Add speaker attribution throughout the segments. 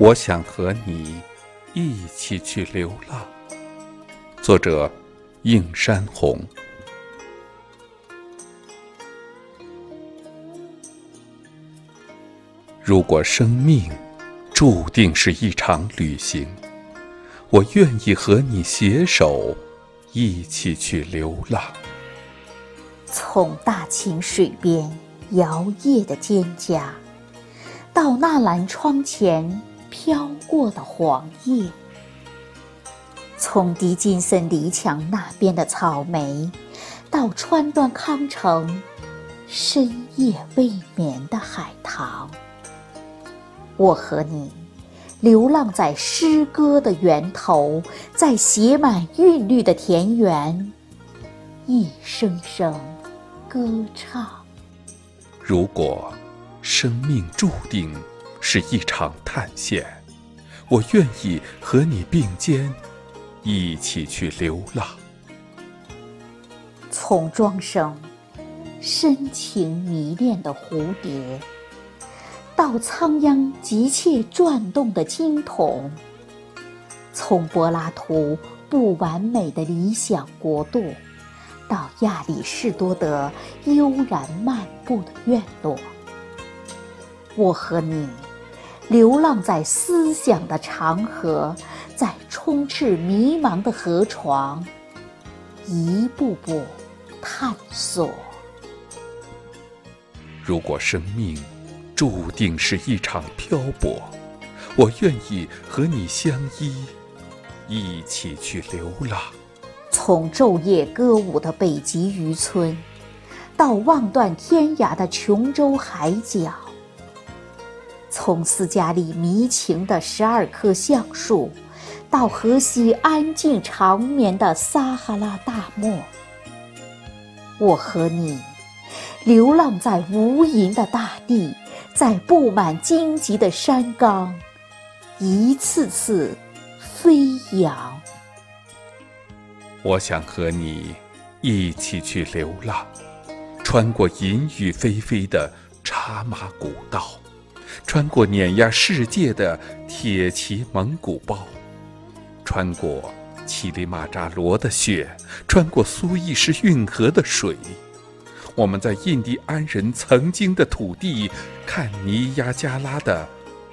Speaker 1: 我想和你一起去流浪。作者：映山红。如果生命注定是一场旅行，我愿意和你携手一起去流浪。
Speaker 2: 从大清水边摇曳的蒹葭，到纳兰窗前。飘过的黄叶，从迪金森篱墙那边的草莓，到川端康成深夜未眠的海棠，我和你流浪在诗歌的源头，在写满韵律的田园，一声声歌唱。
Speaker 1: 如果生命注定。是一场探险，我愿意和你并肩，一起去流浪。
Speaker 2: 从庄生深情迷恋的蝴蝶，到仓央急切转动的经筒；从柏拉图不完美的理想国度，到亚里士多德悠然漫步的院落，我和你。流浪在思想的长河，在充斥迷茫的河床，一步步探索。
Speaker 1: 如果生命注定是一场漂泊，我愿意和你相依，一起去流浪。
Speaker 2: 从昼夜歌舞的北极渔村，到望断天涯的琼州海角。从斯嘉丽迷情的十二棵橡树，到河西安静长眠的撒哈拉大漠，我和你流浪在无垠的大地，在布满荆棘的山岗，一次次飞扬。
Speaker 1: 我想和你一起去流浪，穿过银雨霏霏的茶马古道。穿过碾压世界的铁骑蒙古包，穿过乞力马扎罗的雪，穿过苏伊士运河的水，我们在印第安人曾经的土地看尼亚加拉的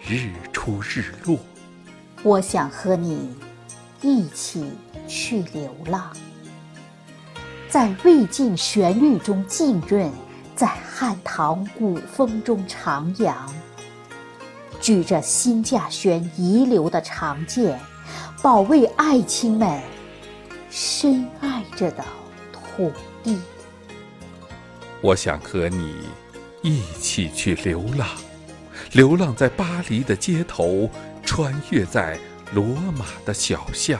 Speaker 1: 日出日落。
Speaker 2: 我想和你一起去流浪，在未尽旋律中浸润，在汉唐古风中徜徉。举着新稼轩遗留的长剑，保卫爱卿们深爱着的土地。
Speaker 1: 我想和你一起去流浪，流浪在巴黎的街头，穿越在罗马的小巷，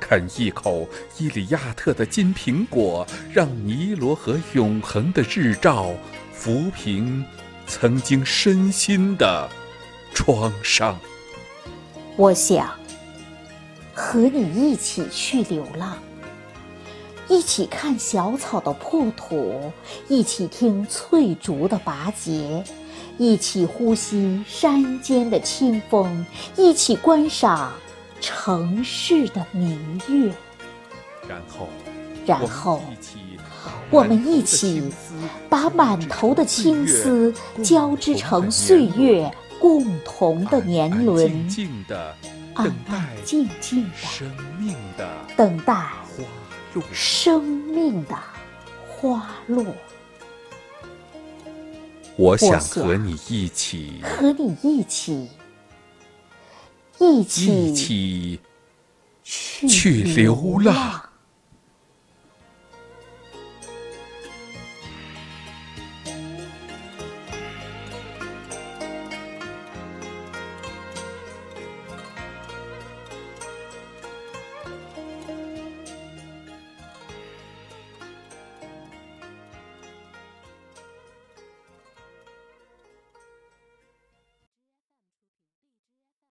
Speaker 1: 啃一口伊里亚特的金苹果，让尼罗河永恒的日照抚平曾经身心的。创伤。
Speaker 2: 我想和你一起去流浪，一起看小草的破土，一起听翠竹的拔节，一起呼吸山间的清风，一起观赏城市的明月。
Speaker 1: 然后，
Speaker 2: 然后，我们一起把满头的青丝交织成岁月。共同的年轮，安安静静的等待生命的花落。
Speaker 1: 我想和你一起，
Speaker 2: 和你一起，一起
Speaker 1: 去流浪。